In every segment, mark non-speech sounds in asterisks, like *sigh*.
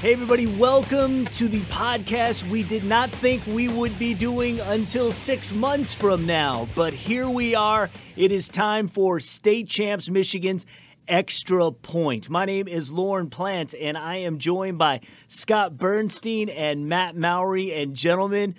Hey, everybody, welcome to the podcast we did not think we would be doing until six months from now. But here we are. It is time for State Champs Michigan's Extra Point. My name is Lauren Plant, and I am joined by Scott Bernstein and Matt Mowry. And, gentlemen,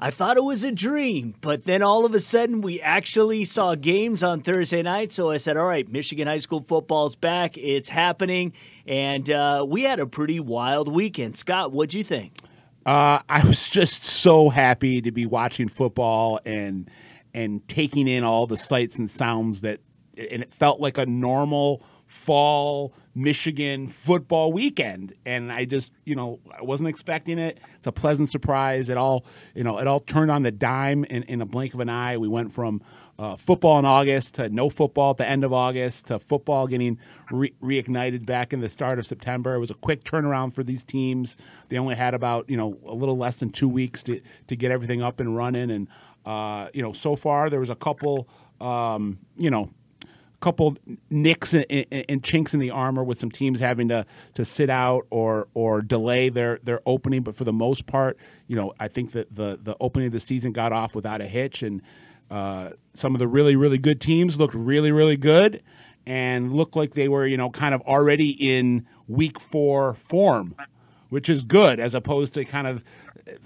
I thought it was a dream, but then all of a sudden we actually saw games on Thursday night. So I said, all right, Michigan High School football's back. It's happening. And uh, we had a pretty wild weekend. Scott, what'd you think? Uh, I was just so happy to be watching football and and taking in all the sights and sounds that, and it felt like a normal fall Michigan football weekend, and I just you know I wasn't expecting it. It's a pleasant surprise. It all you know it all turned on the dime in, in a blink of an eye. We went from uh, football in August to no football at the end of August to football getting re- reignited back in the start of September. It was a quick turnaround for these teams. They only had about you know a little less than two weeks to to get everything up and running, and uh, you know so far there was a couple um, you know a couple nicks and, and, and, chinks in the armor with some teams having to to sit out or or delay their their opening. But for the most part, you know, I think that the the opening of the season got off without a hitch, and uh, some of the really really good teams looked really really good and looked like they were you know kind of already in week four form, which is good as opposed to kind of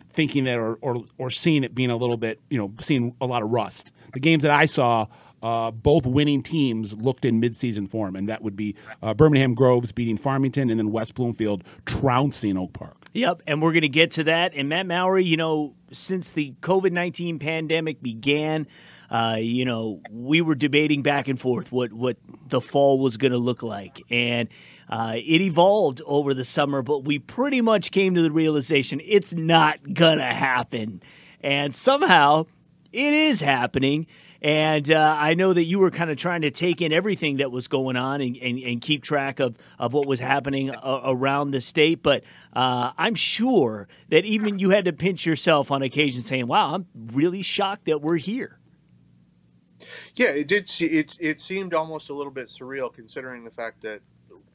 thinking that or, or or seeing it being a little bit you know seeing a lot of rust. The games that I saw uh, both winning teams looked in midseason form, and that would be uh, Birmingham Groves beating Farmington, and then West Bloomfield trouncing Oak Park. Yep, and we're going to get to that. And Matt Mowry, you know, since the COVID nineteen pandemic began. Uh, you know, we were debating back and forth what what the fall was going to look like, and uh, it evolved over the summer. But we pretty much came to the realization it's not gonna happen, and somehow it is happening. And uh, I know that you were kind of trying to take in everything that was going on and, and, and keep track of, of what was happening a- around the state. But uh, I'm sure that even you had to pinch yourself on occasion saying, wow, I'm really shocked that we're here. Yeah, it did. It, it seemed almost a little bit surreal considering the fact that,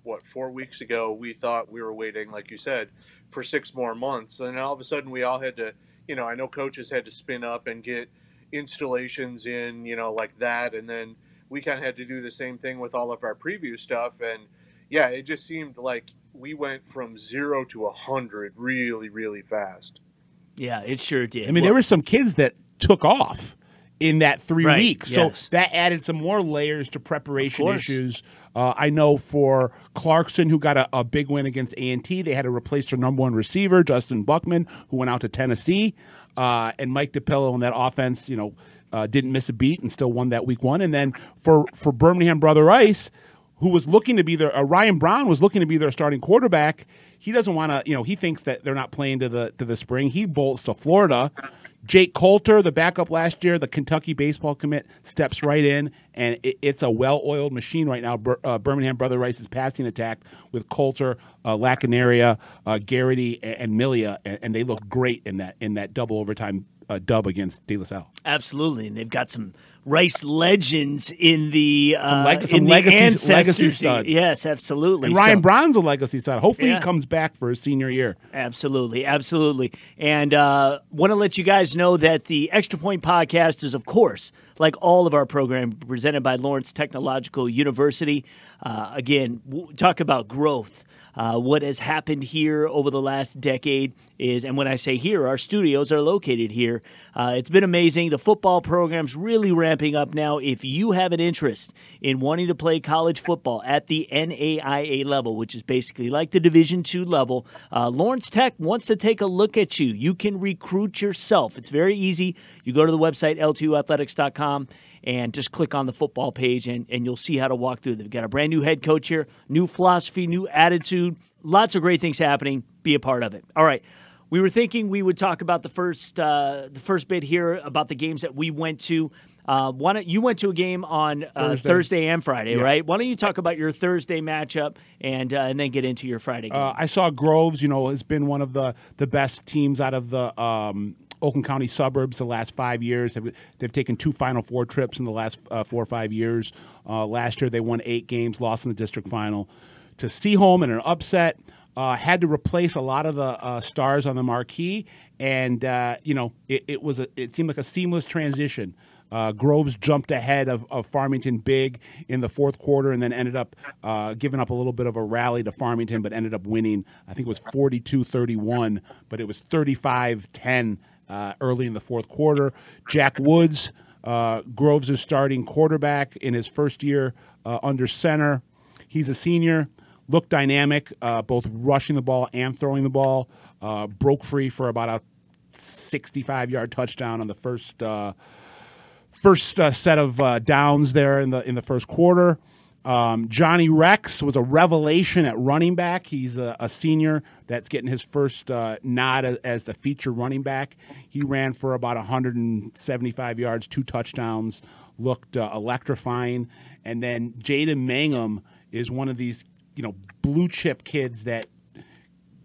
what, four weeks ago we thought we were waiting, like you said, for six more months. And all of a sudden we all had to, you know, I know coaches had to spin up and get – installations in, you know, like that. And then we kind of had to do the same thing with all of our preview stuff. And yeah, it just seemed like we went from zero to a hundred really, really fast. Yeah, it sure did. I mean, well, there were some kids that took off in that three right, weeks. Yes. So that added some more layers to preparation issues. Uh, I know for Clarkston, who got a, a big win against A and T, they had to replace their number one receiver, Justin Buckman, who went out to Tennessee, uh, and Mike DePillo in that offense. You know, uh, didn't miss a beat and still won that week one. And then for for Birmingham Brother Rice, who was looking to be their uh, Ryan Brown was looking to be their starting quarterback. He doesn't want to, you know, he thinks that they're not playing to the to the spring. He bolts to Florida Jake Coulter, the backup last year, the Kentucky baseball commit, steps right in, and it, it's a well-oiled machine right now. uh, Birmingham Brother Rice's passing attack with Coulter, uh, uh, Garrity, and, and Milia, and, and, they look great in that in that double overtime uh, dub against De La Salle. Absolutely, and they've got some Rice legends in the uh, some, leg- some in legacy, the legacy studs. Yes, absolutely. And Ryan so, Brown's a legacy stud. Hopefully, yeah. he comes back for his senior year. Absolutely, absolutely. And uh, want to let you guys know that the Extra Point podcast is, of course, like all of our program, presented by Lawrence Technological University. Uh, again, talk about growth. Uh, what has happened here over the last decade is, and when I say here, our studios are located here. Uh, it's been amazing. The football program's really ramping up now. If you have an interest in wanting to play college football at the NAIA level, which is basically like the Division two level, uh, Lawrence Tech wants to take a look at you. You can recruit yourself. It's very easy. You go to the website l2athletics.com and just click on the football page and, and you'll see how to walk through. They've got a brand new head coach here, new philosophy, new attitude, lots of great things happening. Be a part of it. All right. We were thinking we would talk about the first uh, the first bit here about the games that we went to. Uh, why don't you went to a game on uh, Thursday. Thursday. and Friday, yeah. right? Why don't you talk about your Thursday matchup and uh, and then get into your Friday game? Uh, I saw Groves. You know, has been one of the the best teams out of the um, Oakland County suburbs the last five years. They've, they've taken two Final Four trips in the last uh, four or five years. Uh, last year they won eight games, lost in the district final to Seaholm in an upset. uh, had to replace a lot of the uh, stars on the marquee, and uh, you know it, it, was a, it seemed like a seamless transition. Uh, Groves jumped ahead of, of, Farmington big in the fourth quarter, and then ended up uh, giving up a little bit of a rally to Farmington, but ended up winning. I think it was 42-31, but it was 35-10 uh, early in the fourth quarter. Jack Woods, Groves is starting quarterback in his first year under center. He's a senior looked dynamic, uh, both rushing the ball and throwing the ball. Uh, broke free for about a 65 yard touchdown on the first uh, first uh, set of uh, downs there in the in the first quarter. Um, Johnny Rex was a revelation at running back. He's a, a senior that's getting his first uh, nod as, as, the feature running back. He ran for about 175 yards, two touchdowns, looked electrifying. And then Jaden Mangham is one of these you know blue chip kids that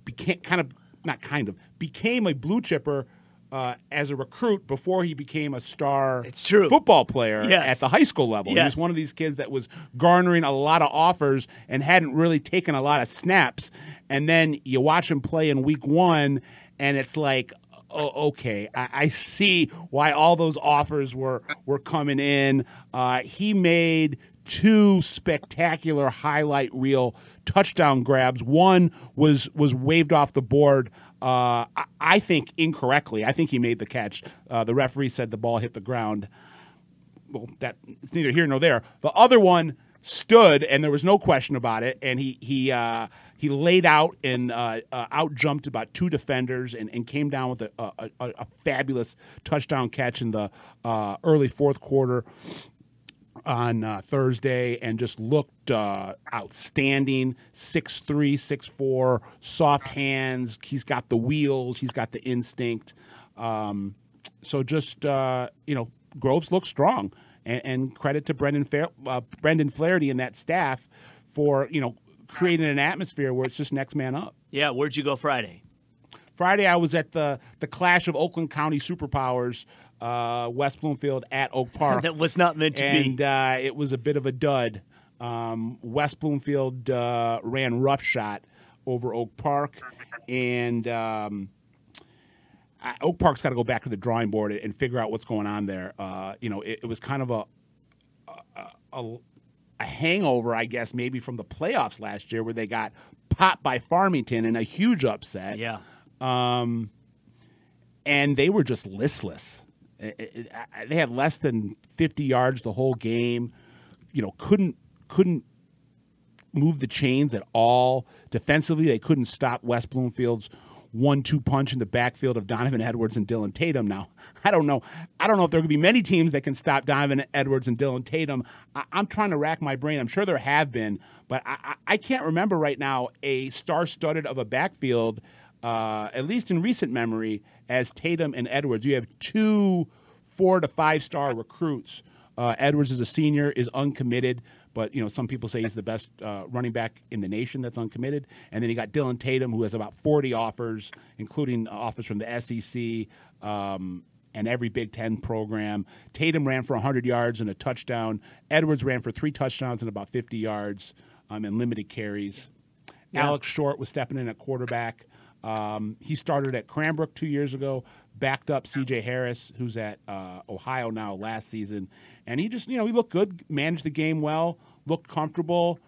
became kind of not kind of became a blue chipper uh, as a recruit before he became a star it's true. football player yes. at the high school level. Yes. He was one of these kids that was garnering a lot of offers and hadn't really taken a lot of snaps. And then you watch him play in week one, and it's like, oh, okay, I, I, see why all those offers were were coming in. Uh, he made two spectacular highlight reel touchdown grabs. One was was waved off the board. Uh, I, I, think incorrectly. I think he made the catch. Uh, the referee said the ball hit the ground. Well, that it's neither here nor there. The other one stood, and there was no question about it. And he he uh, he laid out and uh, uh, out jumped about two defenders and, and came down with a, a, a, a fabulous touchdown catch in the uh, early fourth quarter on uh, Thursday and just looked uh, outstanding. Six three, six four, soft hands. He's got the wheels. He's got the instinct. Um, so just uh, you know, Groves looks strong, and, and credit to Brendan Fa- uh, Brendan Flaherty and that staff for you know creating an atmosphere where it's just next man up. Yeah, where'd you go Friday? Friday, I was at the the clash of Oakland County superpowers uh, West Bloomfield at Oak *laughs* Park. that was not meant to and, be. And uh, it was a bit of a dud. Um, West Bloomfield uh, ran roughshod over Oak Park, and um, Oak Park's got to go back to the drawing board and figure out what's going on there. Uh, you know, it, it, was kind of a a, a a hangover, I guess, maybe from the playoffs last year where they got popped by Farmington in a huge upset. Yeah. Um, and they were just listless. It, it, they had less than 50 yards the whole game. You know, couldn't couldn't move the chains at all. Defensively, they couldn't stop West Bloomfield's one-two punch in the backfield of Donovan Edwards and Dillon Tatum. Now, I don't know. I don't know if there could be many teams that can stop Donovan Edwards and Dillon Tatum. I, am trying to rack my brain. I'm sure there have been, but I, I can't remember right now a star-studded of a backfield, uh, at least in recent memory, as Tatum and Edwards. You have two four to five star recruits. Uh, Edwards is a senior, is uncommitted, but you know some people say he's the best uh, running back in the nation that's uncommitted. And then you got Dillon Tatum, who has about 40 offers, including offers from the SEC um, and every Big Ten program. Tatum ran for 100 yards and a touchdown. Edwards ran for three touchdowns and about 50 yards um, and limited carries. Yeah. Alex Short was stepping in at quarterback. Um, he started at Cranbrook two years ago, backed up C.J. Harris, who's at uh, Ohio now last season, and he just you know he looked good, managed the game well, looked comfortable,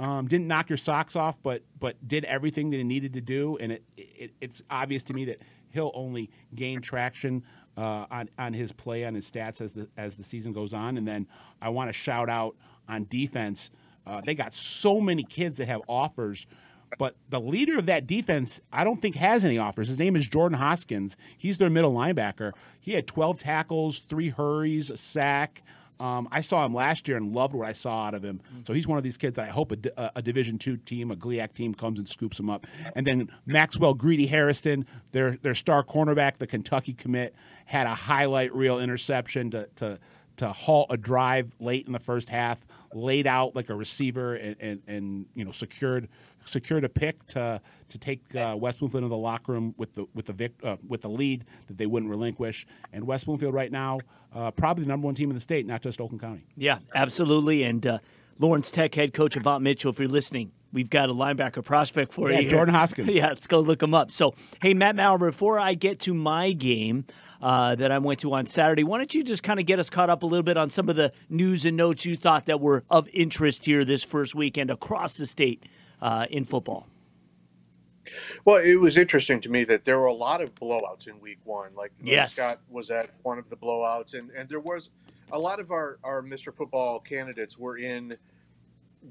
um, didn't knock your socks off, but but did everything that he needed to do, and it, it it's obvious to me that he'll only gain traction uh, on on his play on his stats as the as the season goes on, and then I want to shout out on defense. Uh, they got so many kids that have offers but the leader of that defense, I don't think has any offers. His name is Jordan Hoskins. He's their middle linebacker. He had 12 tackles, three hurries, a sack. Um, I saw him last year and loved what I saw out of him. So he's one of these kids that I hope a, a Division two team, a GLIAC team, comes and scoops him up. And then Maxwell Greedy Hairston, their their star cornerback, the Kentucky commit, had a highlight reel interception to to to halt a drive late in the first half, laid out like a receiver and, and, and you know secured secured a pick to to take uh, West Bloomfield into the locker room with the with the vic, uh, with the lead that they wouldn't relinquish. And West Bloomfield right now uh, probably the number one team in the state, not just Oakland County. Yeah, absolutely. And uh, Lawrence Tech head coach Avant Mitchell, if you're listening, we've got a linebacker prospect for Yeah, you. Jordan Hoskins. *laughs* yeah, let's go look him up. So, hey, Matt Mowry, before I get to my game uh, that I went to on Saturday, why don't you just kind of get us caught up a little bit on some of the news and notes you thought that were of interest here this first weekend across the state uh, in football? Well, it was interesting to me that there were a lot of blowouts in week one. Like like Yes. Scott was at one of the blowouts, and, and there was a lot of our, our Mr. Football candidates were in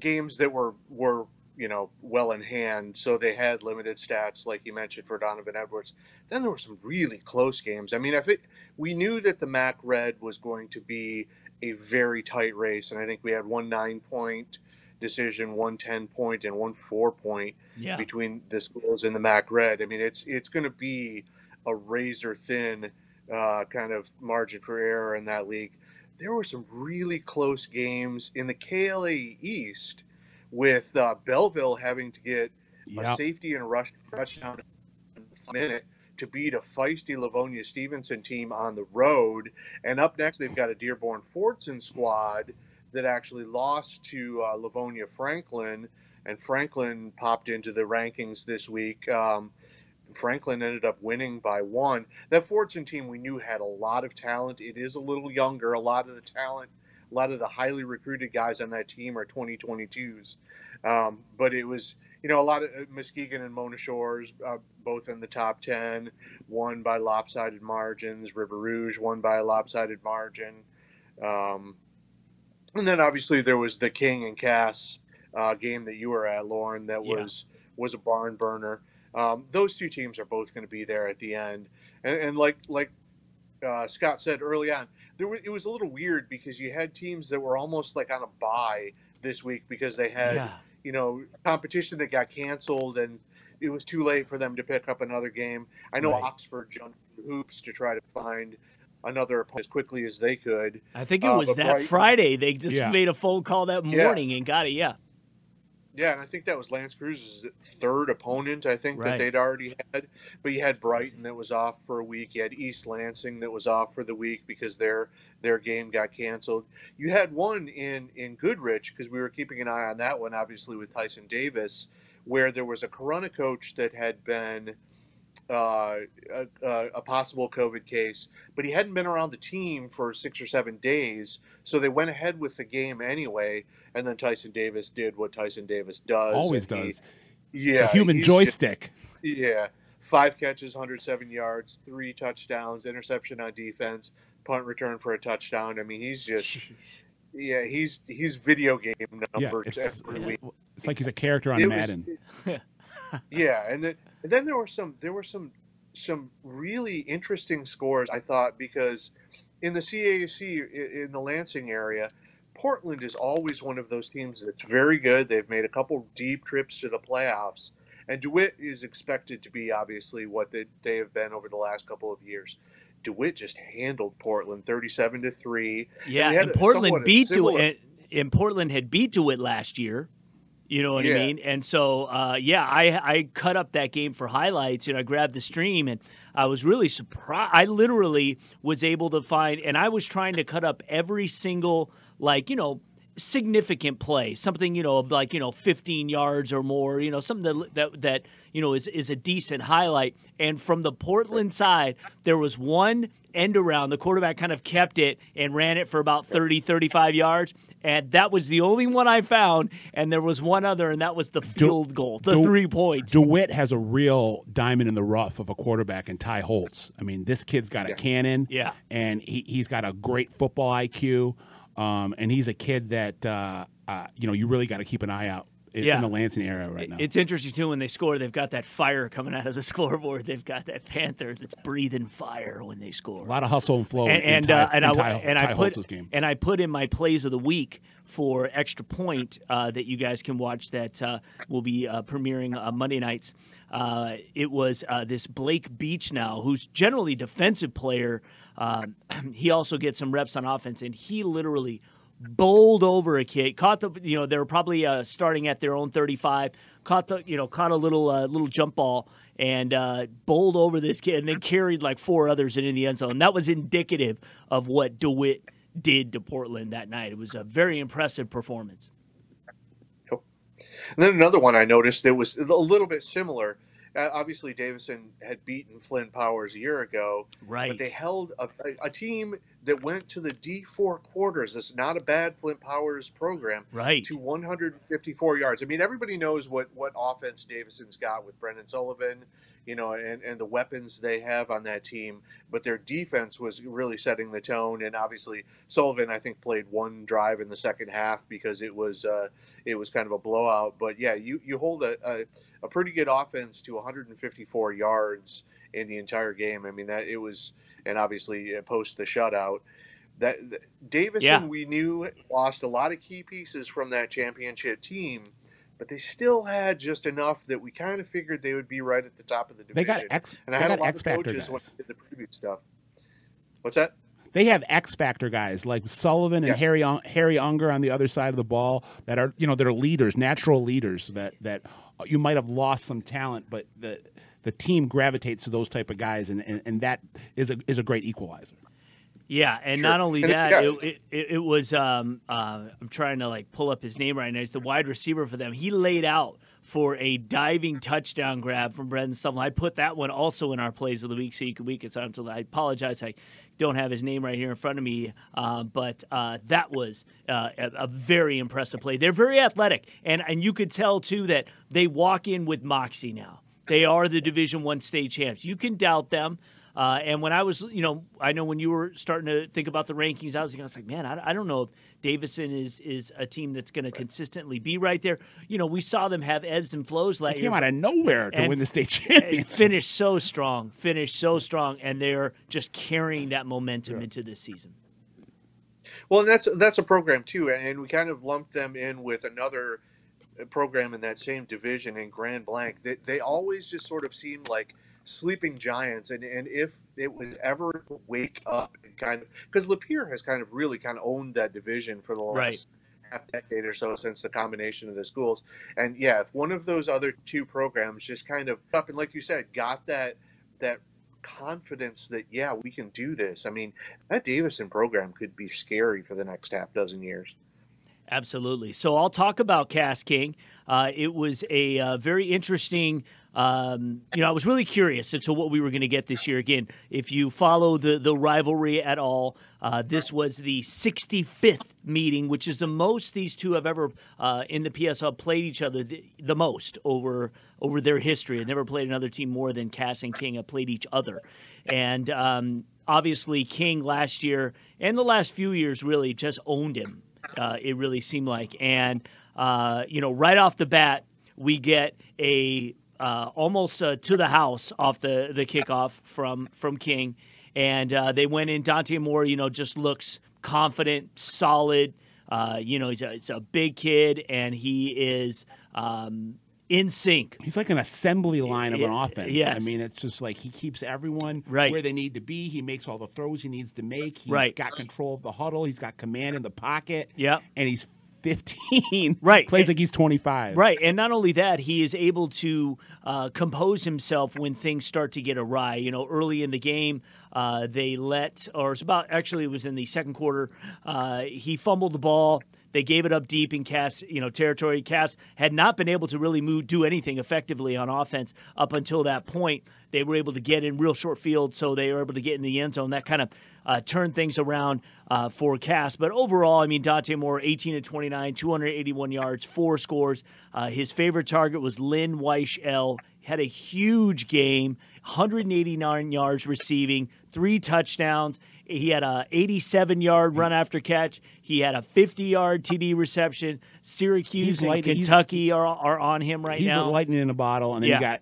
games that were were you know well in hand, so they had limited stats, like you mentioned for Donovan Edwards. Then there were some really close games. I mean, I think we knew that the MAC Red was going to be a very tight race, and I think we had one nine point decision, one ten point, and one four point Yeah. between the schools in the MAC Red. I mean, it's it's going to be a razor thin uh, kind of margin for error in that league. There were some really close games in the KLA East with uh, Belleville having to get a safety and a rush touchdown in a minute to beat a feisty Livonia Stevenson team on the road. And up next, they've got a Dearborn Fordson squad that actually lost to uh, Livonia Franklin, and Franklin popped into the rankings this week. Um, Franklin ended up winning by one. That Fordson team we knew had a lot of talent. It is a little younger. A lot of the talent, a lot of the highly recruited guys on that team are 2022s. Um, but it was, you know, a lot of uh, Muskegon and Mona Shores, uh, both in the top 10, won by lopsided margins. River Rouge won by a lopsided margin. Um, and then obviously there was the King and Cass uh, game that you were at, Lauren, that Yeah. was was a barn burner. Um, those two teams are both going to be there at the end, and, and like like uh, Scott said early on, there was, it was a little weird because you had teams that were almost like on a buy this week because they had Yeah. you know competition that got canceled and it was too late for them to pick up another game. I know Right. Oxford jumped hoops to try to find another opponent as quickly as they could. I think it Uh, was but that Brighton- Friday. They just Yeah. made a phone call that Yeah. morning and got it. Yeah. Yeah, and I think that was Lance Cruz's third opponent. I think Right. that they'd already had. But you had Brighton that was off for a week. You had East Lansing that was off for the week because their their game got canceled. You had one in in Goodrich because we were keeping an eye on that one, obviously with Tyson Davis, where there was a Corona coach that had been uh, a, a, possible COVID case, but he hadn't been around the team for six or seven days, so they went ahead with the game anyway. And then Tyson Davis did what Tyson Davis does. Always and he- does. yeah, the human joystick. just- yeah, five catches, 107 yards, three touchdowns, interception on defense, punt return for a touchdown. I mean, he's just Jeez. yeah, he's he's video game Yeah, numbers it's, every it's, week. it's like he's a character on It was- Madden. *laughs* yeah, and then and then there were some there were some some really interesting scores I thought because in the CAC in the Lansing area, Portland is always one of those teams that's very good. They've made a couple deep trips to the playoffs, and DeWitt is expected to be obviously what they, they have been over the last couple of years. DeWitt just handled Portland thirty-seven to three. Yeah, had and Portland beat similar- DeWitt. And, and Portland had beat DeWitt last year. You know what I mean? And so, uh, yeah, I I cut up that game for highlights, and I grabbed the stream, and I was really surprised. I literally was able to find, and I was trying to cut up every single like you know significant play, something you know of like you know 15 yards or more, you know something that that, that you know is is a decent highlight. And from the Portland side, there was one end around. The quarterback kind of kept it and ran it for about 30, 35 yards. And that was the only one I found. And there was one other, and that was the field goal, the Du- three points. DeWitt has a real diamond in the rough of a quarterback in Ty Holtz. I mean, this kid's got a Yeah. cannon. Yeah. And he, he's got a great football IQ. Um, and he's a kid that, uh, uh, you know, you really got to keep an eye out Yeah. in the Lansing area right now. It's interesting too when they score. They've got that fire coming out of the *laughs* scoreboard. They've got that panther that's breathing fire when they score. a lot of hustle and flow and and, Ty, uh, and I Ty, and Ty I put and I put in my plays of the week for extra point uh, that you guys can watch that uh, will be uh, premiering uh, Monday nights. Uh, it was uh, this Blake Beach now, who's generally defensive player. Um, *clears throat* he also gets some reps on offense, and he literally bowled over a kid. Caught the you know they were probably uh, starting at their own thirty five. Caught the you know caught a little uh, little jump ball and uh, bowled over this kid, and then carried like four others into the end zone. That was indicative of what DeWitt did to Portland that night. It was a very impressive performance. And then another one I noticed that was a little bit similar. Uh, obviously, Davison had beaten Flint Powers a year ago, Right. but they held a, a, team that went to the D4 quarters. It's not a bad Flint Powers program right. to 154 yards. I mean, everybody knows what what offense Davison's got with Brendan Sullivan, you know, and and the weapons they have on that team. But their defense was really setting the tone. And obviously, Sullivan, I think, played one drive in the second half because it was uh, it was kind of a blowout. But yeah, you you hold a, a a pretty good offense to 154 yards in the entire game. I mean, that it was, and obviously uh, post the shutout. That that- Davison, Yeah. we knew lost a lot of key pieces from that championship team, but they still had just enough that we kind of figured they would be right at the top of the division. They got X. and I had a lot X of factor coaches when guys. I did the preview stuff. What's that? They have X factor guys like Sullivan and Yes. Harry Harry Unger on the other side of the ball that are you know they're leaders, natural leaders that that you might have lost some talent, but the the team gravitates to those type of guys, and, and, and that is a is a great equalizer. Yeah, and Sure. not only And that, yeah. it, it, it was um, uh, I'm trying to like pull up his name right now. He's the wide receiver for them. He laid out for a diving touchdown grab from Brendan Sullivan. I put that one also in our plays of the week, so you can week it. So I apologize, I don't have his name right here in front of me, uh, but uh, that was uh, a, a very impressive play. They're very athletic, and and you could tell too that they walk in with moxie now. They are the Division One state champs. You can doubt them. Uh, and when I was, you know, I know when you were starting to think about the rankings, I was, I was like, man, I, I don't know if Davison is is a team that's going to consistently be right there. You know, we saw them have ebbs and flows They last came out of nowhere to win the state *laughs* and championship. finished so strong, finished so strong, and they're just carrying that momentum into this season. Well, and that's that's a program too, and we kind of lumped them in with another uh, program in that same division in Grand Blanc. They, they always just sort of seemed like sleeping giants, and, and if it was ever wake up, and kind of because Lapeer has kind of really kind of owned that division for the last Right. half decade or so since the combination of the schools, and yeah, if one of those other two programs just kind of up and like you said, got that that confidence that yeah we can do this. I mean that Davison program could be scary for the next half dozen years. Absolutely. So I'll talk about Cass King. Uh, it was a uh, very interesting. Um, you know, I was really curious as to what we were going to get this year. Again, if you follow the the rivalry at all, uh, this was the 65th meeting, which is the most these two have ever uh, in the PSL played each other the, the most over over their history. They never played another team more than Cass and King have played each other, and um, obviously King last year and the last few years really just owned him uh, it really seemed like. And uh, you know, right off the bat, we get a uh, almost uh, to the house off the the kickoff from from King, and uh, they went in. Dante Moore, you know, just looks confident, solid. Uh, you know, he's a, he's a big kid, and he is um, in sync. He's like an assembly line of an offense. yes. I mean, it's just like he keeps everyone Right. where they need to be. He makes all the throws he needs to make. He's Right. got control of the huddle. He's got command in the pocket. Yep. And he's 15. *laughs* Right. Plays like he's 25. Right, and not only that, he is able to uh, compose himself when things start to get awry. You know, early in the game, uh, they let, or it's about actually it was in the second quarter. Uh, he fumbled the ball. They gave it up deep in Cass, you know, territory. Cass had not been able to really move, do anything effectively on offense up until that point. They were able to get in real short field, so they were able to get in the end zone. That kind of uh, turned things around uh, for Cass. But overall, I mean, Dante Moore, 18 to 29, 281 yards, four scores. Uh, his favorite target was Lynn Weichel Had a huge game, 189 yards receiving, three touchdowns. He had a 87 yard run after catch. He had a 50 yard TD reception. Syracuse He's and light- Kentucky are, are on him right He's now. a lightning in a bottle. And then Yeah. you got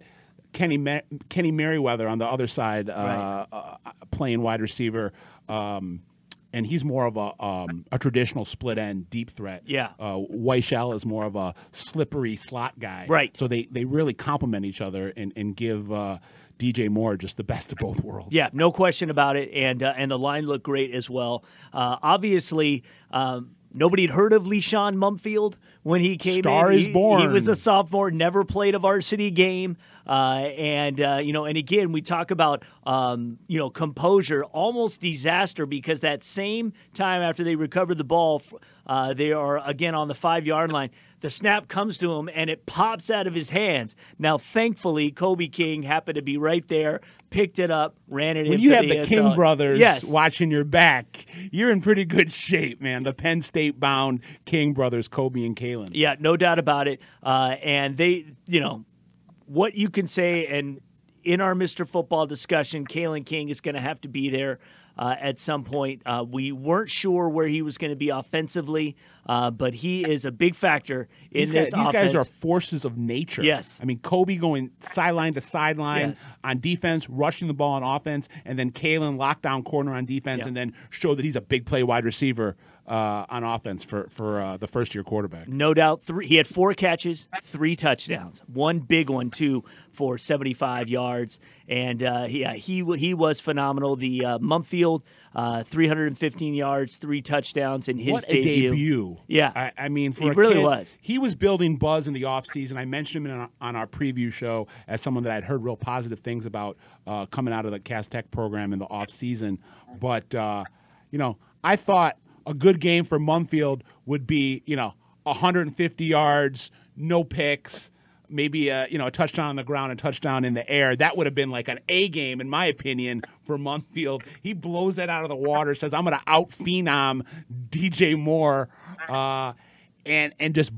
Kenny Ma- Kenny Merriweather on the other side uh, Right. uh, playing wide receiver. Um, and he's more of a um, a traditional split end deep threat. Yeah. Uh, Weichel is more of a slippery slot guy. Right. So they, they really complement each other and, and give uh, DJ Moore just the best of both worlds. Yeah, no question about it, and uh, and the line looked great as well. Uh, obviously, um, nobody had heard of Leishawn Mumfield when he came Star in. is He- born. He was a sophomore, never played a varsity game, uh, and uh, you know, and again, we talk about um, you know composure, almost disaster because that same time after they recovered the ball, uh, they are again on the five yard line. The snap comes to him and it pops out of his hands. Now, thankfully, Kobe King happened to be right there, picked it up, ran it when in. you have the end King brothers yes. watching your back, you're in pretty good shape, man. The Penn State bound King brothers, Kobe and Kalen. Yeah, no doubt about it. Uh, and they, you know, what you can say, and in our Mr. Football discussion, Kalen King is going to have to be there. Uh, at some point, uh, we weren't sure where he was going to be offensively, uh, but he is a big factor in These, this guys, these offense. guys are forces of nature. Yes. I mean, Kobe going sideline to sideline Yes. on defense, rushing the ball on offense, and then Kalen lockdown corner on defense, Yeah. and then show that he's a big play wide receiver uh, on offense for, for uh, the first year quarterback. No doubt. Three, he had four catches, three touchdowns, one big one too for 75 yards, and uh, yeah, he he was phenomenal. The uh, Mumfield, uh, 315 yards, three touchdowns in his what a debut. debut. Yeah. I, I mean, for He really kid, was. He was building buzz in the offseason. I mentioned him in our, on our preview show as someone that I'd heard real positive things about uh, coming out of the Cass Tech program in the offseason. But, uh, you know, I thought a good game for Mumfield would be, you know, 150 yards, no picks, maybe a you know a touchdown on the ground, a touchdown in the air. That would have been like an A game, in my opinion, for Mumfield. He blows that out of the water, says I'm going to out phenom DJ Moore, uh, and and just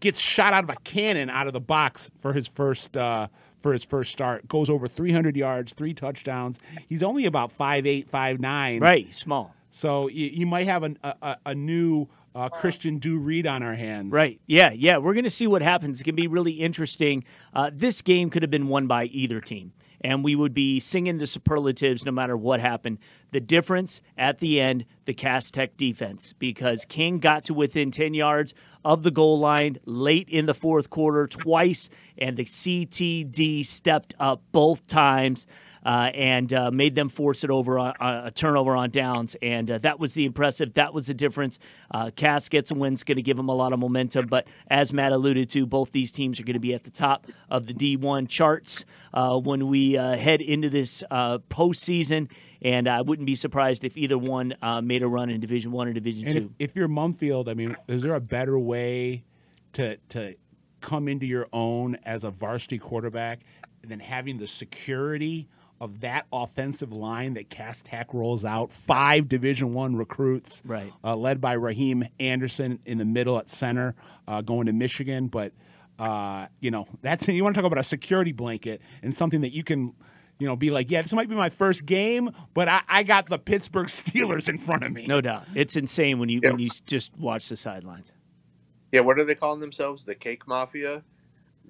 gets shot out of a cannon out of the box for his first. Uh, for his first start, goes over 300 yards, three touchdowns. He's only about five eight, five nine. Right, small. So you, you might have an, a, a, new uh, Christian Do read on our hands. Right. Yeah. Yeah. We're going to see what happens. It's going to be really interesting. Uh, this game could have been won by either team, and we would be singing the superlatives no matter what happened. The difference at the end, the Cass Tech defense, because King got to within 10 yards of the goal line late in the fourth quarter twice, and the CTD stepped up both times. Uh, and uh, made them force it over on, uh, a turnover on downs, and uh, that was the impressive. That was the difference. Uh, Cass gets a win; it's going to give them a lot of momentum. But as Matt alluded to, both these teams are going to be at the top of the D1 charts uh, when we uh, head into this uh, postseason. And I wouldn't be surprised if either one uh, made a run in Division One or Division And if, Two. if you're Mumfield, I mean, is there a better way to to come into your own as a varsity quarterback than having the security of that offensive line that Cass Tech rolls out? Five Division One recruits, Right. uh, led by Raheem Anderson in the middle at center, uh, going to Michigan. But uh, you know, that's you want to talk about a security blanket and something that you can. You know, be like, yeah, this might be my first game, but I, I got the Pittsburgh *laughs* Steelers in front of me. No doubt, it's insane when you Yeah. when you just watch the sidelines. Yeah, what are they calling themselves? The Cake Mafia.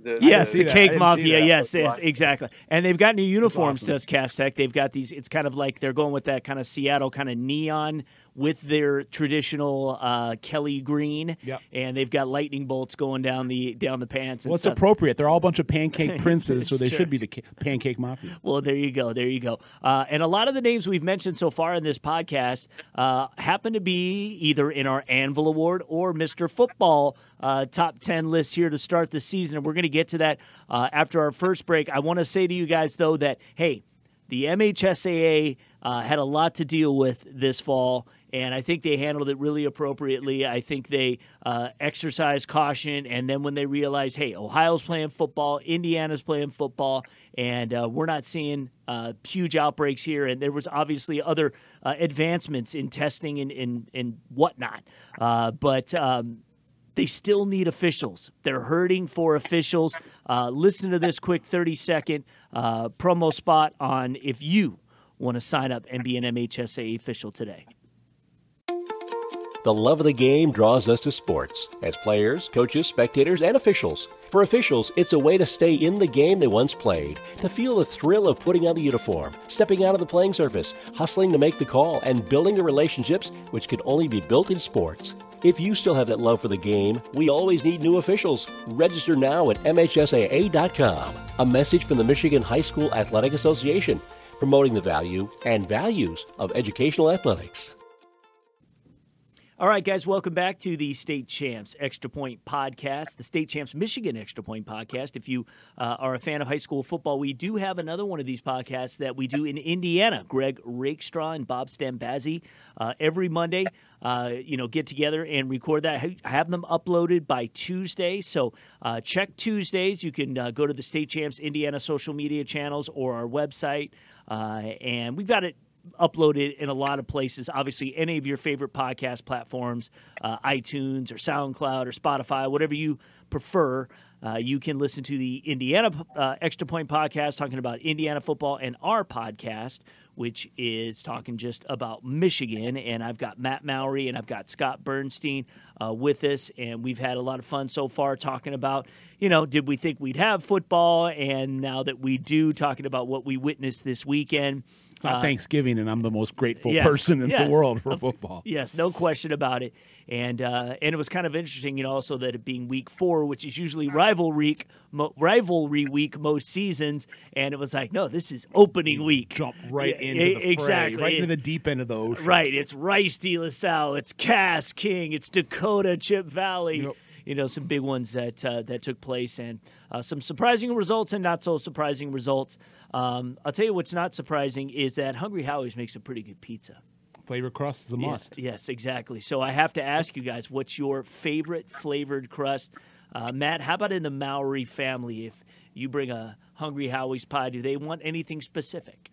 The, Yes, see the Cake didn't Mafia. Yes, yes, exactly. And they've got new uniforms. awesome. Does Cass Tech? They've got these. It's kind of like they're going with that kind of Seattle kind of neon with their traditional uh, Kelly green. Yep. And they've got lightning bolts going down the down the pants. And Well, it's stuff. appropriate. They're all a bunch of pancake *laughs* princes, so they Sure. should be the ca- pancake mafia. Well, there you go. There you go. Uh, and a lot of the names we've mentioned so far in this podcast uh, happen to be either in our Anvil Award or Mr. Football uh, top 10 list here to start the season. And we're going to get to that uh, after our first break. I want to say to you guys, though, that, hey, the MHSAA uh, had a lot to deal with this fall, and I think they handled it really appropriately. I think they uh, exercised caution, and then when they realized, hey, Ohio's playing football, Indiana's playing football, and uh, we're not seeing uh, huge outbreaks here, and there was obviously other uh, advancements in testing and, and, and whatnot. Uh, but um, they still need officials. They're hurting for officials. Uh, listen to this quick 30 second promo spot on if you want to sign up and be an MHSAA official today. The love of the game draws us to sports as players, coaches, spectators, and officials. For officials, it's a way to stay in the game they once played, to feel the thrill of putting on the uniform, stepping out of the playing surface, hustling to make the call, and building the relationships which could only be built in sports. If you still have that love for the game, we always need new officials. Register now at MHSAA.com. A message from the Michigan High School Athletic Association, promoting the value and values of educational athletics. All right, guys, welcome back to the State Champs Extra Point Podcast, the State Champs Michigan Extra Point Podcast. If you uh, are a fan of high school football, we do have another one of these podcasts that we do in Indiana. Greg Rakestraw and Bob Stambazzi uh, every Monday, uh, you know, get together and record that. Have them uploaded by Tuesday, so uh, check Tuesdays. You can uh, go to the State Champs Indiana social media channels or our website, uh, and we've got it uploaded in a lot of places. Obviously, any of your favorite podcast platforms, uh, iTunes or SoundCloud or Spotify, whatever you prefer. Uh, you can listen to the Indiana uh, Extra Point podcast talking about Indiana football and our podcast, which is talking just about Michigan. And I've got Matt Mowry and I've got Scott Bernstein uh, with us. And we've had a lot of fun so far talking about, you know, did we think we'd have football? And now that we do, talking about what we witnessed this weekend. It's not Uh, Thanksgiving, and I'm the most grateful yes, person in yes. the world for football. Yes, no question about it. And uh, and it was kind of interesting, you know, also that it being week four, which is usually rivalry week, mo- rivalry week most seasons, and it was like, no, this is opening week. Jump right Yeah, into the fray, exactly. right into the deep end of the ocean. Right, it's Rice De La Salle, it's Cass King, it's Dakota Chip Valley. Yep. You know, some big ones that uh, that took place, and uh, some surprising results and not so surprising results. Um, I'll tell you what's not surprising is that Hungry Howie's makes a pretty good pizza. Flavor crust is a must. Yes, exactly. So I have to ask you guys, what's your favorite flavored crust? Uh, Matt, how about in the Mowry family? If you bring a Hungry Howie's pie, do they want anything specific?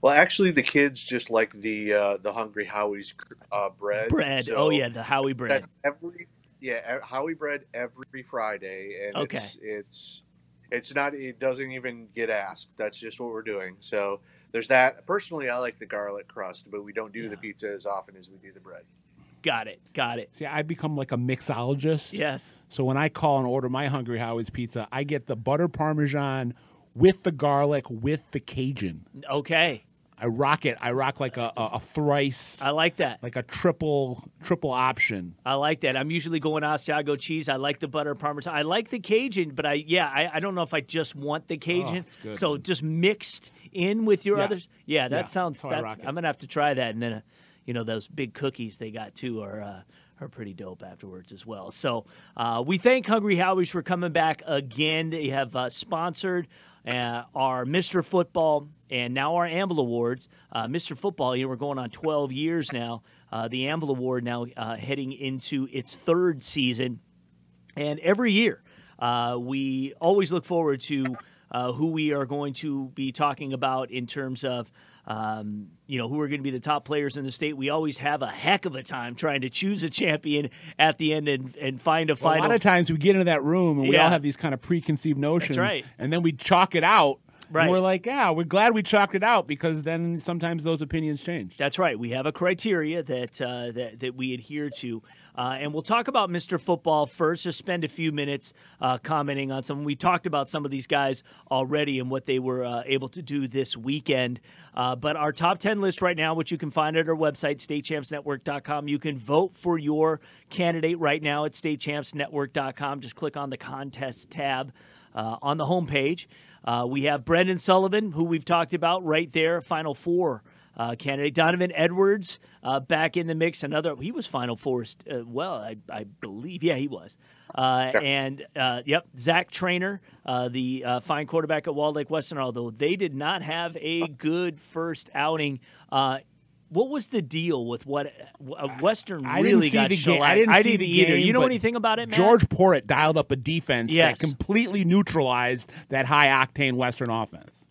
Well, actually, the kids just like the uh, the Hungry Howie's uh, bread. Bread. So oh yeah, the Howie bread. That's every yeah Howie bread every Friday, and Okay. it's it's it's not it doesn't even get asked. That's just what we're doing. So there's that. Personally, I like the garlic crust, but we don't do the pizza as often as we do the bread. Got it. Got it. See, I become like a mixologist. Yes. So when I call and order my Hungry Howie's pizza, I get the butter parmesan with the garlic with the Cajun. Okay. I rock it. I rock like a, a, a thrice, I like that. like a triple triple option. I like that. I'm usually going Asiago cheese. I like the butter parmesan. I like the Cajun, but I yeah, I, I don't know if I just want the Cajun. it's good, so just mixed in with your Yeah. others. Yeah, that Yeah, sounds. That, I'm gonna have to try that, and then uh, you know those big cookies they got too are. Uh, are pretty dope afterwards as well. So uh, we thank Hungry Howie's for coming back again. They have uh, sponsored uh, our Mr. Football and now our Anvil Awards. Uh, Mr. Football, you know, we're going on 12 years now. Uh, the Anvil Award now uh, heading into its third season. And every year, uh, we always look forward to uh, who we are going to be talking about in terms of, um, you know, who are going to be the top players in the state. We always have a heck of a time trying to choose a champion at the end and, and find a Well, a lot of times we get into that room and we Yeah. all have these kind of preconceived notions, right. and then we chalk it out. Right. And we're like, yeah, we're glad we chalked it out because then sometimes those opinions change. That's right. We have a criteria that uh, that that we adhere to, uh, and we'll talk about Mr. Football first. Just spend a few minutes uh, commenting on some. We talked about some of these guys already and what they were uh, able to do this weekend. Uh, but our top ten list right now, which you can find at our website, StateChampsNetwork.com. You can vote for your candidate right now at StateChampsNetwork.com. Just click on the contest tab uh, on the homepage. Uh, we have Brendan Sullivan, who we've talked about right there, Final Four uh, candidate. Donovan Edwards uh, back in the mix. Another, he was Final Four. Uh, well, I, I believe, yeah, he was. Uh, And uh, yep, Zach Trainer, uh, the uh, fine quarterback at Walled Lake Western. Although they did not have a good first outing. What was the deal with what uh, Western I really didn't see got the game. I didn't, see didn't the either. game, you know anything about it, man? George Porritt dialed up a defense Yes. that completely neutralized that high octane Western offense.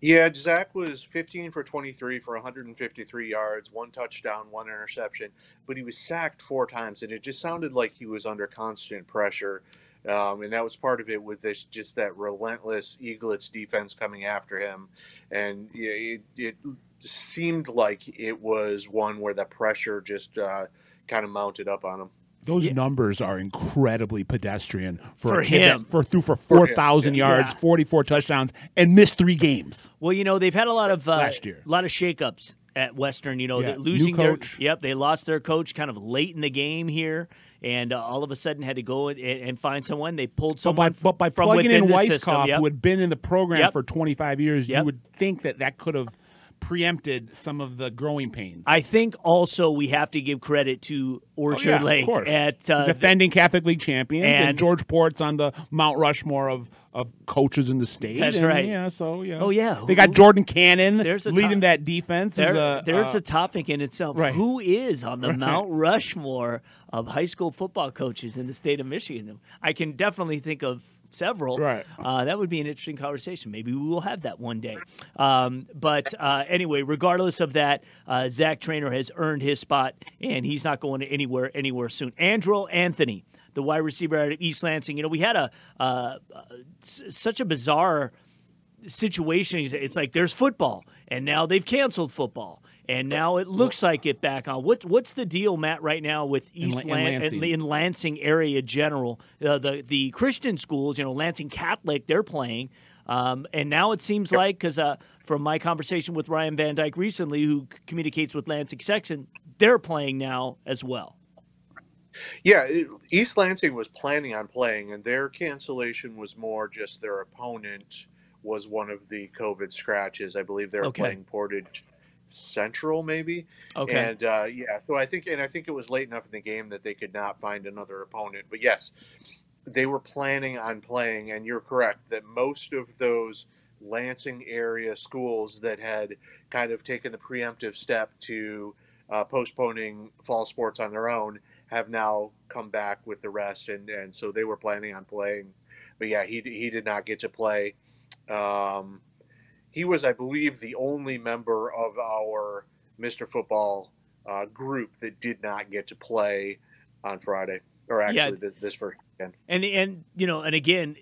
Yeah, Zach was 15 for 23 for 153 yards, one touchdown, one interception, but he was sacked four times, and it just sounded like he was under constant pressure. Um, and that was part of it with this just that relentless Eaglets defense coming after him, and yeah, it, it seemed like it was one where the pressure just uh, kind of mounted up on him. Those Yeah. numbers are incredibly pedestrian for, For a kid that- him. for threw for four thousand yeah. yards, Yeah. forty four touchdowns, and missed three games. Well, you know they've had a lot of uh, Last year. a lot of shakeups at Western. You know, Yeah, that losing new their coach. yep, they lost their coach kind of late in the game here, and uh, all of a sudden had to go and, and find someone. They pulled But by but by from plugging in the Weisskopf. Yep. who had been in the program Yep. for twenty five years, Yep. you would think that that could have preempted some of the growing pains. I think also we have to give credit to Orchard Oh, yeah, Lake at uh, defending Catholic League champions, and, and- George Porritt's on the Mount Rushmore of, of coaches in the state. That's and, right. Yeah, so yeah. Oh, yeah. they got Jordan Cannon leading top- that defense. There, a, there's uh, a topic in itself. right. Who is on the Right. Mount Rushmore of high school football coaches in the state of Michigan? I can definitely think of several. Right. Uh, that would be an interesting conversation. Maybe we will have that one day. Um, but uh, anyway, regardless of that, uh, Zach Trainer has earned his spot, and he's not going anywhere anywhere soon. Andrel Anthony, the wide receiver out of East Lansing. You know, we had a uh, uh, s- such a bizarre situation. It's like there's football, and now they've canceled football, and now it looks like it back on. What what's the deal, Matt, right now with East in Lan- Lansing. in Lansing area general? Uh, the the Christian schools, you know, Lansing Catholic, they're playing. Um, and now it seems like, because uh, from my conversation with Ryan Van Dyke recently, who communicates with Lansing Section, they're playing now as well. Yeah, East Lansing was planning on playing, and their cancellation was more just their opponent was one of the COVID scratches. I believe they're Okay. playing Portage Central, maybe. Okay. And uh, yeah, so I think, and I think it was late enough in the game that they could not find another opponent. But yes, they were planning on playing, and you're correct that most of those Lansing area schools that had kind of taken the preemptive step to uh, postponing fall sports on their own have now come back with the rest, and, and so they were planning on playing. But yeah, he he did not get to play. Um, he was, I believe, the only member of our Mr. Football uh, group that did not get to play on Friday, or actually Yeah. this, this first weekend. And and you know, and again,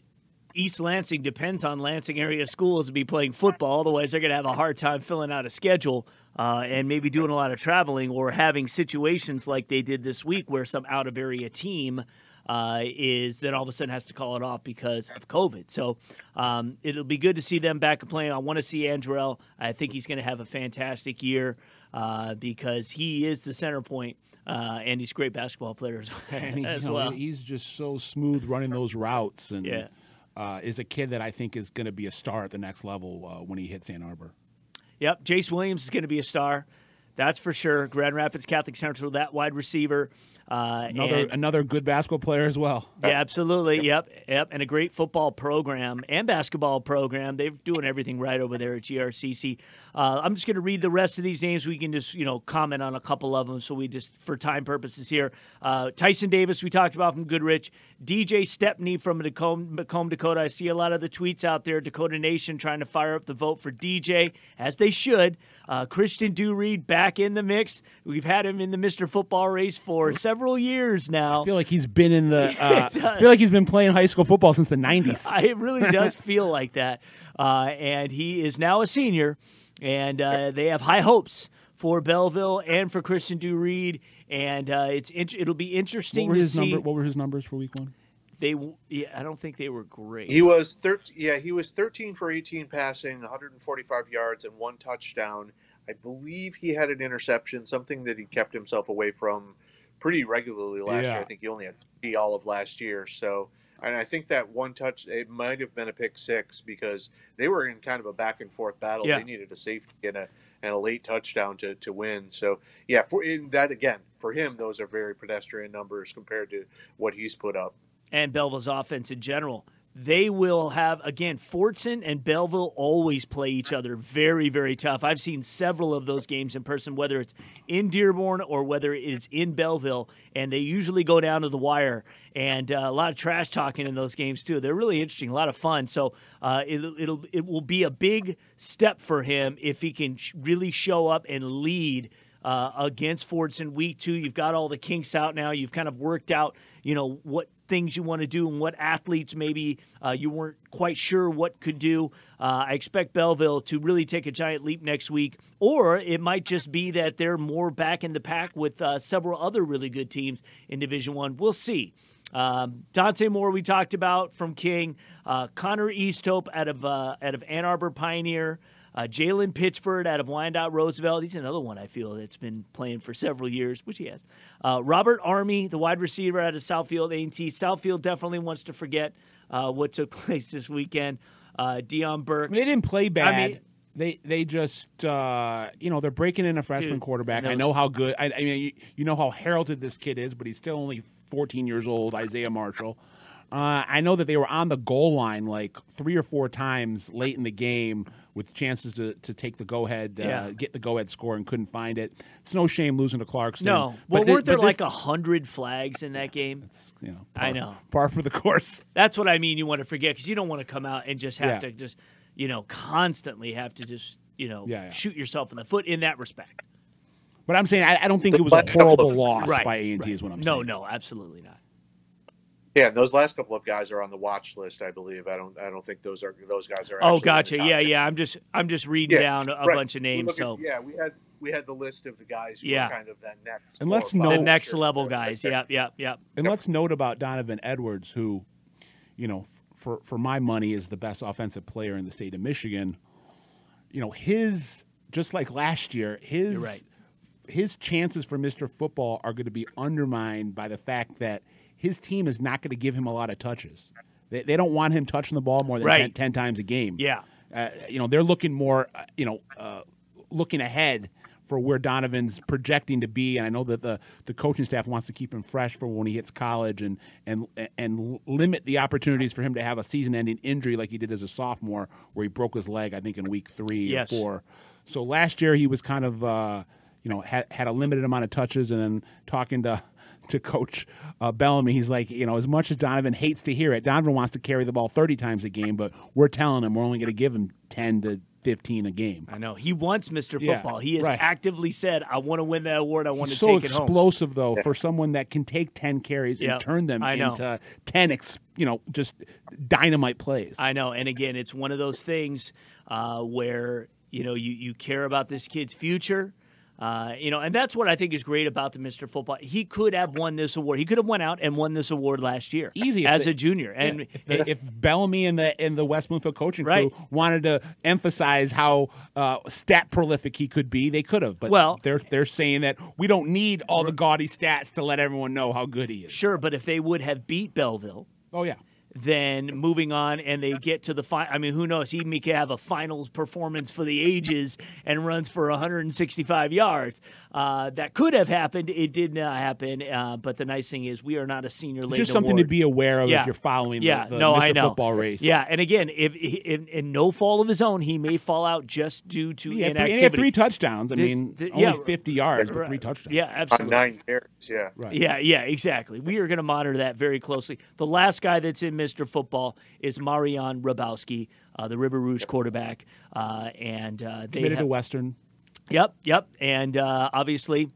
East Lansing depends on Lansing area schools to be playing football. Otherwise, they're going to have a hard time filling out a schedule uh, and maybe doing a lot of traveling or having situations like they did this week, where some out of area team. Uh, is then all of a sudden has to call it off because of COVID. So um, it'll be good to see them back and playing. I want to see Andrel. I think he's going to have a fantastic year uh, because he is the center point, uh, and he's a great basketball player as, *laughs* *laughs* and he, as you know, well. he's just so smooth running those routes, and Yeah. uh, is a kid that I think is going to be a star at the next level uh, when he hits Ann Arbor. Yep, Jace Williams is going to be a star. That's for sure. Grand Rapids Catholic Central, that wide receiver. Uh, Another and- another good basketball player as well. yeah, absolutely. Yep, yep, and a great football program and basketball program. They're doing everything right over there at GRCC. Uh, I'm just going to read the rest of these names. We can just you know comment on a couple of them. So we just for time purposes here. Uh, Tyson Davis, we talked about from Goodrich. DJ Stepney from Macomb, Macomb, Dakota. I see a lot of the tweets out there. Dakota Nation trying to fire up the vote for DJ as they should. Uh, Christian Dureed back in the mix. We've had him in the Mr. Football race for several years now. I feel like he's been in the. *laughs* Uh, I feel like he's been playing high school football since the '90s. *laughs* It really does *laughs* feel like that. Uh, and he is now a senior, and uh, they have high hopes for Belleville and for Christian Dureed. And uh, it's it'll be What interesting were to his see. number? What were his numbers for week one? They, yeah, I don't think they were great. He was thir- yeah, he was 13 for 18 passing, 145 yards and one touchdown. I believe he had an interception, something that he kept himself away from pretty regularly last Yeah. year. I think he only had three all of last year. So, and I think that one touch, it might have been a pick six because they were in kind of a back and forth battle. Yeah. They needed a safety and a and a late touchdown to, to win. So, yeah, for in that again for him, those are very pedestrian numbers compared to what he's put up. And Belleville's offense in general. They will have again. Fordson and Belleville always play each other very, very tough. I've seen several of those games in person, whether it's in Dearborn or whether it's in Belleville, and they usually go down to the wire. And uh, a lot of trash talking in those games too. They're really interesting, a lot of fun. So uh, it'll, it'll it will be a big step for him if he can really show up and lead uh, against Fordson week two. You've got all the kinks out now. You've kind of worked out, you know, what things you want to do and what athletes maybe uh, you weren't quite sure what could do. Uh, I expect Belleville to really take a giant leap next week, or it might just be that they're more back in the pack with uh, several other really good teams in Division One. We'll see. Um, Dante Moore, we talked about from King. Uh, Connor Easthope out of uh, out of Ann Arbor Pioneer. Uh, Jalen Pitchford out of Wyandotte Roosevelt. He's another one I feel that's been playing for several years, which he has. Uh, Robert Army, the wide receiver out of Southfield A&T. Southfield definitely wants to forget uh, what took *laughs* place this weekend. Uh, Dion Burks. They didn't play bad. I mean, they they just uh, you know they're breaking in a freshman Dude, quarterback. I know how good. I, I mean, you, you know how heralded this kid is, but he's still only 14 years old. Isaiah Marshall. Uh, I know that they were on the goal line like three or four times late in the game with chances to, to take the go ahead, uh, Yeah. get the go ahead score, and couldn't find it. It's no shame losing to Clarkston. No, but well, weren't there but this- like a hundred flags in that game? It's, you know, I know. par for the course. That's what I mean. You want to forget because you don't want to come out and just have Yeah. to just, you know, constantly have to just, you know, Yeah, yeah. shoot yourself in the foot in that respect. But I'm saying I, I don't think it was a horrible of- loss right. by A and T. right. Is what I'm no, saying. No, no, absolutely not. Yeah, and those last couple of guys are on the watch list, I believe. I don't I don't think those are those guys are. Oh, actually in the gotcha. Yeah, 10. yeah. I'm just, I'm just reading Yeah, down a, a right. bunch of names. look at- So yeah, we had we had the list of the guys who Yeah. were kind of that next. And let's or know- the next Sure. level Right guys. there. Yep, yep, yep. And let's note about Donovan Edwards, who, you know, for for my money is the best offensive player in the state of Michigan. You know, his just like last year, his right. his chances for Mr. Football are going to be undermined by the fact that his team is not going to give him a lot of touches. They, they don't want him touching the ball more than Right. 10, 10 times a game. Yeah. Uh, you know, they're looking more, uh, you know, uh, looking ahead for where Donovan's projecting to be. And I know that the, the coaching staff wants to keep him fresh for when he hits college and, and, and limit the opportunities for him to have a season ending injury like he did as a sophomore, where he broke his leg, I think, in week three Yes. or four. So last year he was kind of, uh, you know, had, had a limited amount of touches. And then talking to, to Coach uh, Bellamy, he's like, you know, as much as Donovan hates to hear it, Donovan wants to carry the ball 30 times a game, but we're telling him we're only going to give him 10 to 15 a game. I know he wants Mr. Yeah, Football. He has right. actively said, "I want to win that award. I want He's to so take it home." So explosive, though, for someone that can take 10 carries Yep, and turn them I know. into 10, ex, you know, just dynamite plays. I know. And again, it's one of those things uh, where you know you you care about this kid's future. Uh, you know, and that's what I think is great about the Mr. Football. He could have won this award. He could have went out and won this award last year, Easy as they- a junior. And if, if Bellamy and the and the West Bloomfield coaching Right. crew wanted to emphasize how uh, stat prolific he could be, they could have. But Well- they're they're saying that we don't need all the gaudy stats to let everyone know how good he is. sure, but if they would have beat Belleville, Oh yeah, then moving on and they get to the final. I mean, who knows? He may could have a finals performance for the ages and runs for 165 yards. Uh, that could have happened. It did not happen. Uh, but the nice thing is, we are not a senior laden just something award. to be aware of Yeah. if you're following Yeah, the, the no, Mr. I know. football race. Yeah, and again, if, in, in no fault of his own, he may fall out just due to He had, three, inactivity. he had three touchdowns. I This- mean, th- only yeah, 50 yards, but three touchdowns. Yeah, on absolutely. nine carries. Yeah, Right. Yeah, yeah, exactly. We are going to monitor that very closely. The last guy that's in Mr. Football is Marion Rabowski, uh, the River Rouge quarterback, uh, and uh, they Committed have, to Western. Yep, yep, and uh, obviously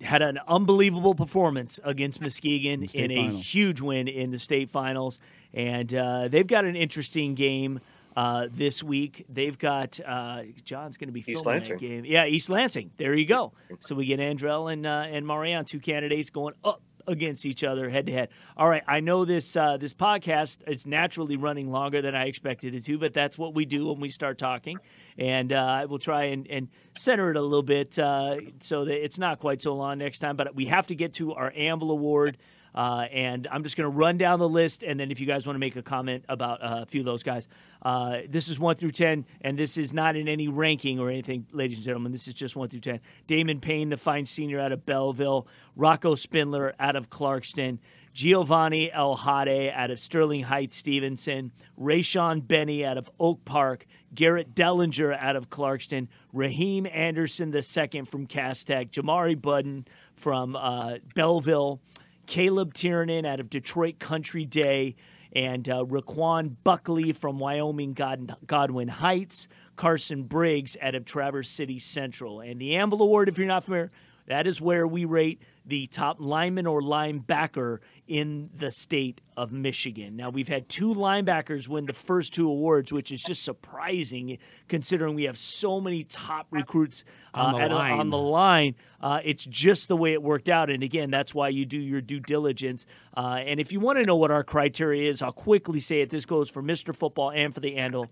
had an unbelievable performance against Muskegon state in a finals. huge win in the state finals, and uh, they've got an interesting game. Uh, this week they've got uh, John's going to be East Lansing. that game. Yeah, East Lansing. There you go. So we get Andrel and uh, and Marion, two candidates going up against each other head to head. All right, I know this uh, this podcast is naturally running longer than I expected it to, but that's what we do when we start talking, and uh, I will try and, and center it a little bit uh, so that it's not quite so long next time. But we have to get to our Anvil Award. Uh, and I'm just going to run down the list, and then if you guys want to make a comment about uh, a few of those guys, uh, this is one through ten, and this is not in any ranking or anything, ladies and gentlemen. This is just one through ten. Damon Payne, the fine senior out of Belleville, Rocco Spindler out of Clarkston, Giovanni El Hadi out of Sterling Heights, Stevenson, Rayshawn Benny out of Oak Park, Garrett Dellinger out of Clarkston, Raheem Anderson II from Cass Tech, Jamari Budden from uh, Belleville. Caleb Tiernan out of Detroit Country Day, and uh, Raquan Buckley from Wyoming God- Godwin Heights, Carson Briggs out of Traverse City Central. And the Anvil Award, if you're not familiar, that is where we rate the top lineman or linebacker in the state of Michigan. Now, we've had two linebackers win the first two awards, which is just surprising considering we have so many top recruits uh, On the at- line. on the line. Uh, it's just the way it worked out. And again, that's why you do your due diligence. Uh, and if you want to know what our criteria is, I'll quickly say it. This goes for Mr. Football and for the Anvil.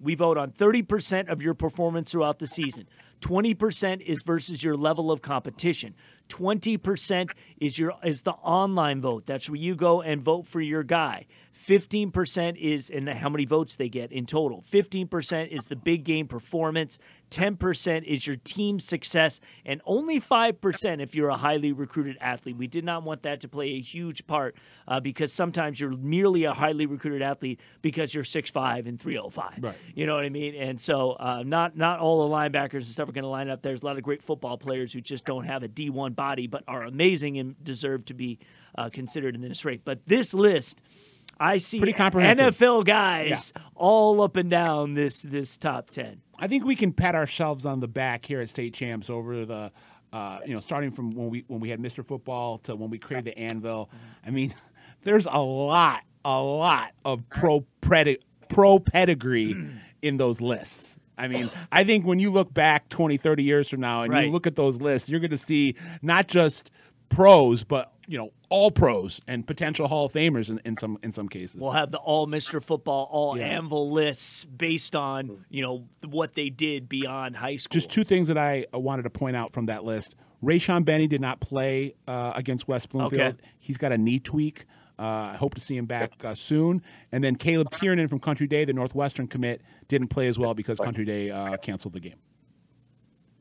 We vote on 30% of your performance throughout the season, 20% is versus your level of competition. 20% is your is the online vote. That's where you go and vote for your guy. 15% is and how many votes they get in total. 15% is the big game performance. 10% is your team success, and only 5% if you're a highly recruited athlete. We did not want that to play a huge part uh, because sometimes you're merely a highly recruited athlete because you're 6'5 and 305. Right. You know what I mean? And so uh, not not all the linebackers and stuff are going to line up. There's a lot of great football players who just don't have a D1 body but are amazing and deserve to be uh, considered in this rate. But this list – I see Pretty comprehensive. NFL guys all up and down this this top ten. I think we can pat ourselves on the back here at State Champs over the, uh, you know, starting from when we when we had Mr. Football to when we created the Anvil. I mean, *laughs* there's a lot, a lot of pro predi- pro pedigree in those lists. I mean, I think when you look back 20, 30 years from now and Right. you look at those lists, you're going to see not just pros, but you know, all pros and potential Hall of Famers in, in some in some cases. We'll have the all Mr. Football, all Yeah. Anvil lists based on you know what they did beyond high school. Just two things that I wanted to point out from that list. Rayshon Benny did not play uh, against West Bloomfield. Okay. He's got a knee tweak. Uh, I hope to see him back uh, soon. And then Caleb Tiernan from Country Day, the Northwestern commit, didn't play as well because Country Day uh, canceled the game.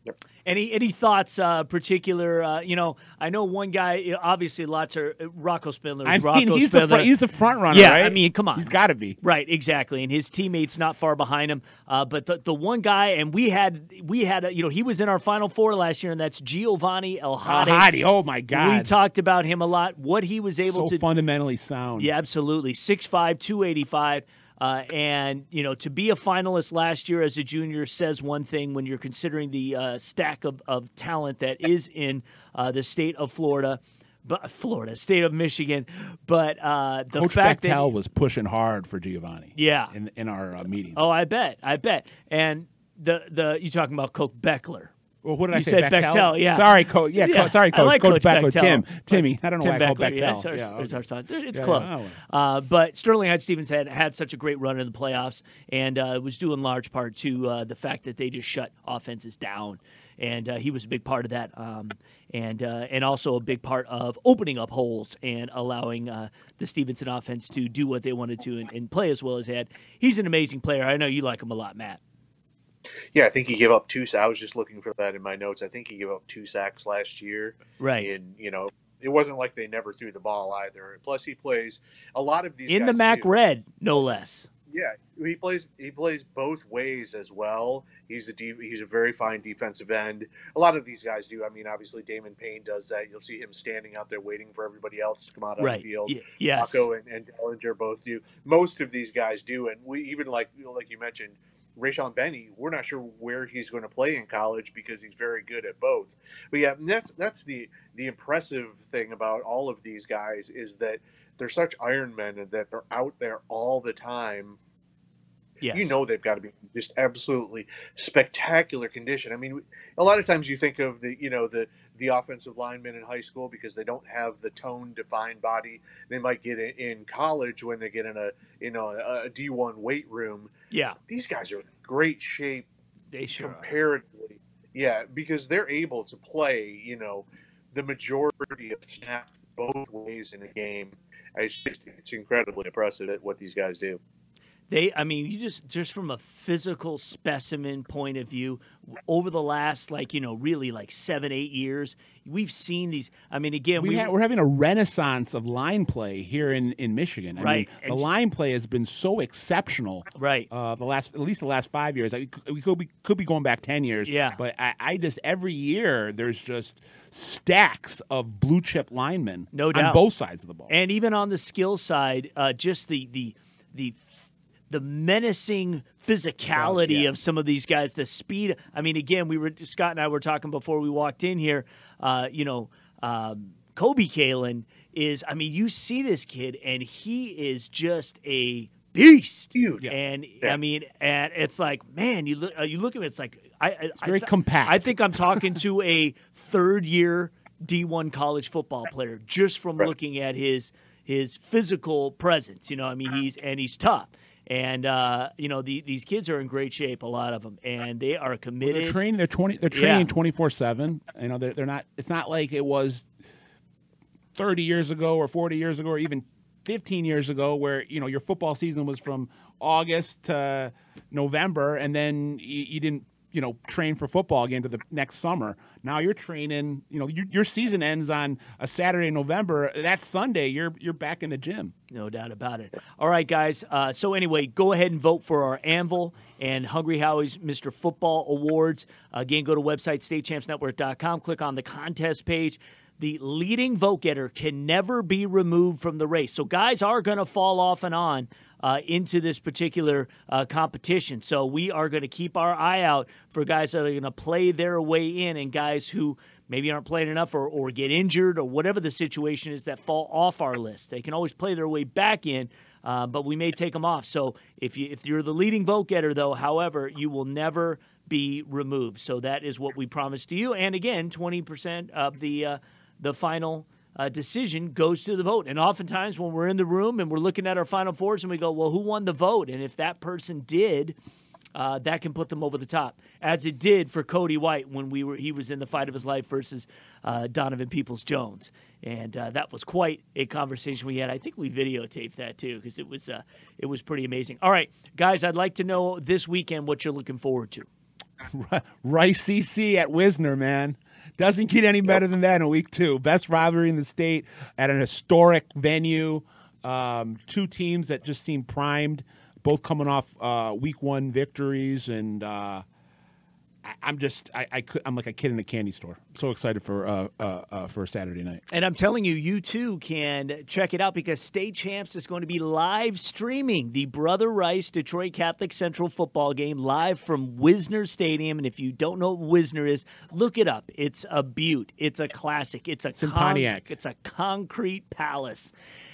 Yep. Any any thoughts, uh, particular? Uh, you know, I know one guy. Obviously, lots are uh, Rocco Spindler. I Rocco mean, he's the, fr- he's the front runner, Yeah, right? I mean, come on. He's got to be. Right, exactly, and his teammates not far behind him. Uh, but the the one guy, and we had we had a, you know he was in our Final Four last year, and that's Giovanni El Hadi. Hadi, oh my God. We talked about him a lot. What he was able so to fundamentally sound. yeah, absolutely. 6'5", 285. Uh, and, you know, to be a finalist last year as a junior says one thing when you're considering the uh, stack of, of talent that is in uh, the state of Florida, but Florida, state of Michigan. But uh, the Coach fact Bechtel that. was pushing hard for Giovanni. Yeah. In, in our uh, meeting. Oh, I bet. I bet. And the, the you talking about Coach Beckler. Well, what did I You say? said Bechtel, yeah. Sorry, coach. Yeah, Yeah, Co- sorry, I coach. like coach Coach Beckler. Bechtel. Tim. Timmy. I don't know Tim why I called Bechtel. yeah, Yeah, it's okay. It's Yeah, close. yeah. Uh, but Sterling Heights Stevens had had such a great run in the playoffs, and uh, it was due in large part to uh, the fact that they just shut offenses down, and uh, he was a big part of that, um, and uh, and also a big part of opening up holes and allowing uh, the Stevenson offense to do what they wanted to and, and play as well as they had. He's an amazing player. I know you like him a lot, Matt. Yeah, I think he gave up two. I was just looking for that in my notes. I think he gave up two sacks last year. Right. And you know, it wasn't like they never threw the ball either. Plus, he plays a lot of these In the MAC do. red, no less. Yeah, he plays. He plays both ways as well. He's a de- he's a very fine defensive end. A lot of these guys do. I mean, obviously Damon Payne does that. You'll see him standing out there waiting for everybody else to come out on the field. Y- yes. Rocco and, and Dellinger both do. Most of these guys do, and we even like you know, like you mentioned, Rayshon Benny. We're not sure where he's going to play in college because he's very good at both. But yeah, that's that's the the impressive thing about all of these guys is that they're such Iron Men and that they're out there all the time. Yes. You know they've got to be just absolutely spectacular condition. I mean, a lot of times you think of the you know the the offensive linemen in high school because they don't have the tone defined body they might get in, in college when they get in a you know a, a D1 weight room. Yeah, These guys are in great shape they sure are. comparatively. Yeah, because they're able to play, you know, the majority of snaps both ways in a game. It's just it's incredibly impressive at what these guys do. They, I mean, you just just from a physical specimen point of view, over the last like you know really like seven eight years, we've seen these. I mean, again, we we ha- we're having a renaissance of line play here in, in Michigan. I Right. mean, the And- line play has been so exceptional. right. Uh, the last, at least the last five years. I, we could be could be going back ten years. Yeah. But I, I just every year there's just stacks of blue chip linemen. No doubt. on both sides of the ball. and even on the skill side, uh, just the the the the menacing physicality yeah. of some of these guys, the speed. I mean, again, we were Scott and I were talking before we walked in here. Uh, you know, um, Kobe Kalen is. I mean, you see this kid, and he is just a beast. Huge. Yeah. And Yeah. I mean, and it's like, man, you look, uh, you look at it, it's like, I, I I very th- compact. I think I'm talking to a third year D1 college football player just from Right. looking at his his physical presence. You know, I mean, he's and he's tough. And uh, you know the, these kids are in great shape, a lot of them, and they are committed. They're training. They're twenty. They're training twenty four seven. You know, they're they're not. It's not like it was thirty years ago or forty years ago or even fifteen years ago, where you know your football season was from August to November, and then you, you didn't you know train for football again to the next summer. Now you're training. You know, your, your season ends on a Saturday in November. That Sunday, you're you're back in the gym. No doubt about it. All right, guys. Uh, so anyway, go ahead and vote for our Anvil and Hungry Howie's Mr. Football Awards. Again, go to website statechampsnetwork.com. Click on the contest page. The leading vote getter can never be removed from the race. So guys are going to fall off and on uh, into this particular uh, competition. So we are going to keep our eye out for guys that are going to play their way in and guys who maybe aren't playing enough or, or get injured or whatever the situation is that fall off our list. They can always play their way back in, uh, but we may take them off. So if you if you're the leading vote getter, though, however, you will never be removed. So that is what we promised to you. And again, 20% of the uh, the final. Uh, decision goes to the vote. And oftentimes, when we're in the room and we're looking at our final fours and we go, well, who won the vote? And if that person did, uh, that can put them over the top, as it did for Cody White when we were he was in the fight of his life versus uh, Donovan Peoples Jones, and uh, that was quite a conversation we had. I think we videotaped that too because it was uh, it was pretty amazing. All right, guys, I'd like to know this weekend what you're looking forward to. *laughs* Rice CC at Wisner, man. Doesn't get any better than that in week two. Best rivalry in the state at an historic venue. Um, two teams that just seem primed, both coming off uh, week one victories, and uh, I'm just I, I could, I'm like a kid in a candy store. So excited for uh, uh, uh, for Saturday night. And I'm telling you, you too can check it out because State Champs is going to be live streaming the Brother Rice Detroit Catholic Central football game live from Wisner Stadium. And if you don't know what Wisner is, look it up. It's a beaut. It's a classic. It's a in Pontiac. It's a concrete palace.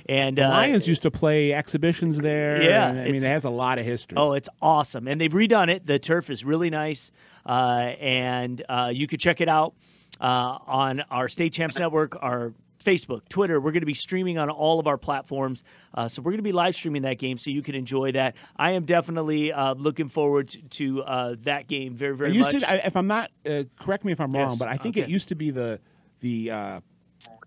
And The uh, Lions used to play exhibitions there. Yeah, and, I mean it has a lot of history. Oh, it's awesome, and they've redone it. The turf is really nice, uh, and uh, you could check it out uh, on our State Champs Network, our Facebook, Twitter. We're going to be streaming on all of our platforms, uh, so we're going to be live streaming that game, so you can enjoy that. I am definitely uh, looking forward to, to uh, that game very, very much. to, I, if I'm not, uh, correct me if I'm wrong, Yes, but I think okay. it used to be the the uh,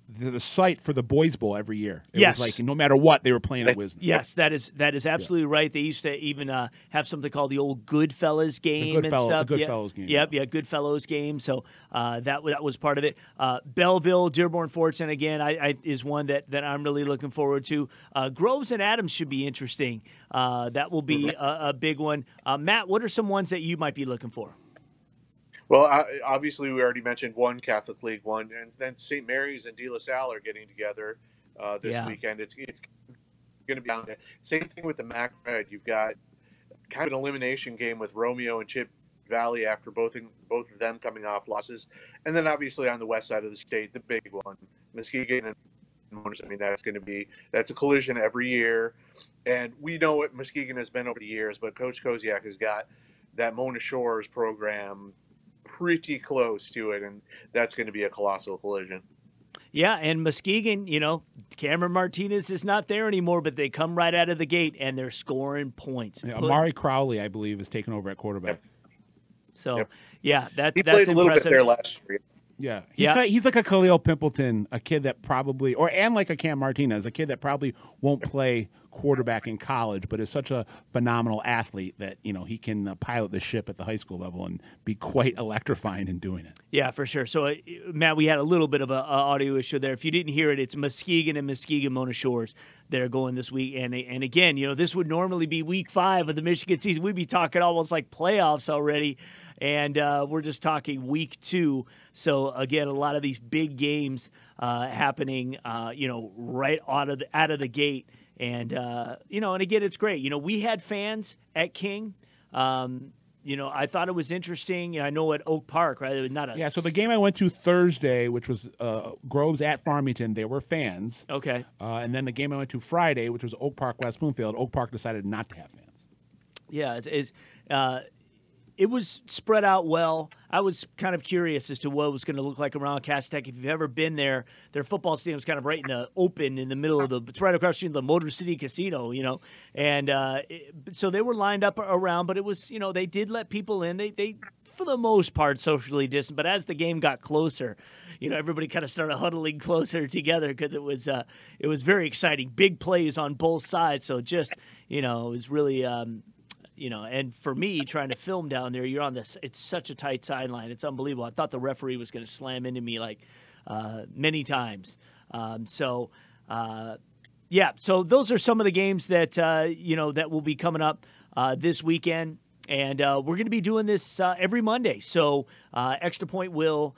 the, the site for the Boys Bowl every year. It Yes. was like no matter what they were playing at Wisner. Yes, that is that is absolutely right. They used to even uh, have something called the old Goodfellas game and Goodfellow- stuff. the Yep. Goodfellas game, Yep, yeah, Goodfellows game. So uh, that that was part of it. Uh, Belleville, Dearborn Fordson again I, I, is one that, that I'm really looking forward to. Uh, Groves and Adams should be interesting. Uh, that will be a, a big one. Uh, Matt, what are some ones that you might be looking for? Well, I, obviously, we already mentioned one Catholic League one, and then St. Mary's and De La Salle are getting together uh, this Yeah. weekend. It's it's going to be down there. Same thing with the Mac Red. You've got kind of an elimination game with Romeo and Chip Valley after both both of them coming off losses, and then obviously on the west side of the state, the big one, Muskegon and. I mean, that's going to be that's a collision every year, and we know what Muskegon has been over the years, but Coach Koziak has got that Mona Shores program pretty close to it, and that's going to be a colossal collision. Yeah, and Muskegon, you know, Cameron Martinez is not there anymore, but they come right out of the gate and they're scoring points. Yeah, Put- Amari Crowley, I believe, is taking over at quarterback. so, Yep. yeah, that He that's played a little impressive. bit there last year. Yeah, he's Yeah. got- he's like a Khalil Pimpleton, a kid that probably, or and like a Cam Martinez, a kid that probably won't play quarterback in college, but is such a phenomenal athlete that you know he can uh, pilot the ship at the high school level and be quite *laughs* electrifying in doing it. Yeah, for sure. So, uh, Matt, we had a little bit of a, a audio issue there. If you didn't hear it, it's Muskegon and Muskegon Mona Shores that are going this week. And and again, you know, this would normally be week five of the Michigan season. We'd be talking almost like playoffs already, and uh, we're just talking week two. So again, a lot of these big games uh, happening, uh, you know, right out of the, out of the gate. And uh, you know, and again, it's great. You know, we had fans at King. Um, you know, I thought it was interesting. I know at Oak Park, right? It was not a Yeah, so the game I went to Thursday, which was uh, Groves at Farmington, there were fans, Okay. uh, and then the game I went to Friday, which was Oak Park West Bloomfield, Oak Park decided not to have fans. Yeah, it's, it's uh, it was spread out well. I was kind of curious as to what it was going to look like around Cass Tech. If you've ever been there, their football stadium is kind of right in the open in the middle of the. It's right across from the Motor City Casino, you know, and uh, it, so they were lined up around. But it was, you know, they did let people in. They they for the most part socially distant. But as the game got closer, you know, everybody kind of started huddling *laughs* closer together because it was uh, it was very exciting. Big plays on both sides. So just you know, it was really. Um, you know, and for me trying to film down there, you're on this. It's such a tight sideline. It's unbelievable. I thought the referee was going to slam into me like uh, many times. Um, so, uh, yeah. So those are some of the games that uh, you know that will be coming up uh, this weekend. And uh, we're going to be doing this uh, every Monday. So, Extra Point will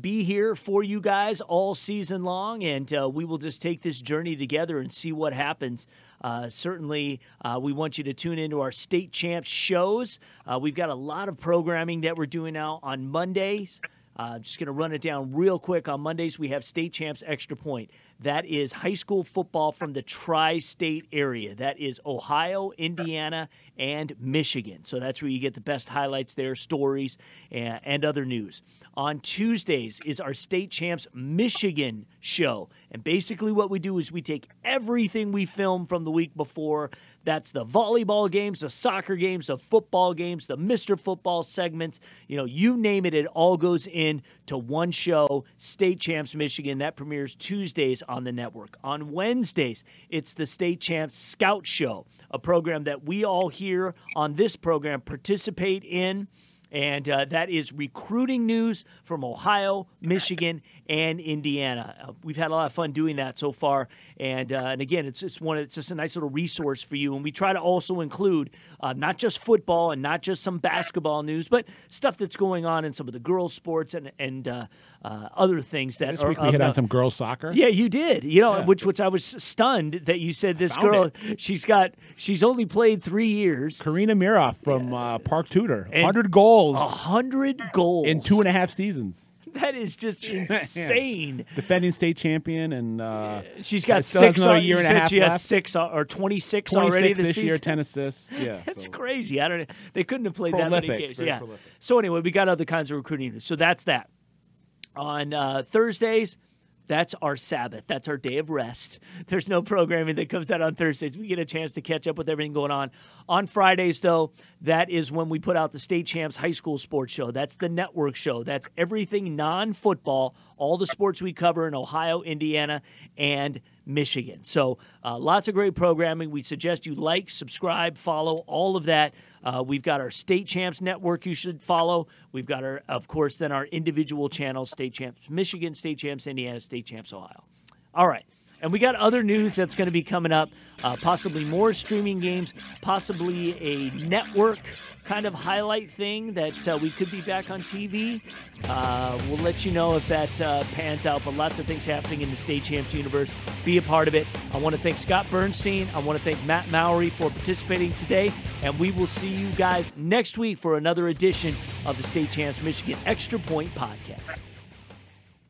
be here for you guys all season long. And we will just take this journey together and see what happens uh, certainly, uh, we want you to tune into our state champs shows. Uh, we've got a lot of programming that we're doing now on Mondays. Uh, just going to run it down real quick. On Mondays, we have State Champs Extra Point. That is high school football from the tri state area. That is Ohio, Indiana, and Michigan. So that's where you get the best highlights there, stories, and, and other news. On Tuesdays is our State Champs Michigan show. And basically, what we do is we take everything we film from the week before that's the volleyball games, the soccer games, the football games, the Mr. Football segments. You know, you name it, it all goes in to one show, State Champs Michigan. That premieres Tuesdays on the network. On Wednesdays, it's the State Champs Scout Show, a program that we all here on this program participate in. And uh, that is recruiting news from Ohio, Michigan, and Indiana. Uh, we've had a lot of fun doing that so far, and uh, and again, it's just one. It's just a nice little resource for you. And we try to also include uh, not just football and not just some basketball news, but stuff that's going on in some of the girls' sports and and uh, uh, other things that. This are, week we hit on some girls soccer. Yeah, you did. You know, Yeah. which which I was stunned that you said this girl. She's got. She's only played three years. Karina Miroff from uh, Park Tudor, hundred goals A hundred goals in two and a half seasons. That is just *laughs* insane. Defending state champion, and uh, She's got six. another al- year and a half she has left. six or twenty six already this, this year, season. ten *laughs* assists. Yeah, That's so- crazy. I don't. They couldn't have played that many games. Yeah. prolific. So anyway, we got other kinds of recruiting. news. So that's that. On uh, Thursdays, that's our Sabbath. That's our day of rest. *laughs* There's no programming that comes out on Thursdays. We get a chance to catch up with everything going on. On Fridays, though, that is when we put out the State Champs High School Sports Show. That's the network show. That's everything non football, all the sports we cover in Ohio, Indiana, and Michigan. So uh, lots of great programming. We suggest you like, subscribe, follow all of that. Uh, we've got our State Champs Network you should follow. We've got our, of course, then our individual channels: State Champs Michigan, State Champs Indiana, State Champs Ohio. All right. And we got other news that's going to be coming up, uh, possibly more streaming games, possibly a network kind of highlight thing that uh, we could be back on TV. Uh, we'll let you know if that uh, pans out, but lots of things happening in the State Champs universe. Be a part of it. I want to thank Scott Bernstein. I want to thank Matt Mowry for participating today, and we will see you guys next week for another edition of the State Champs Michigan Extra Point Podcast.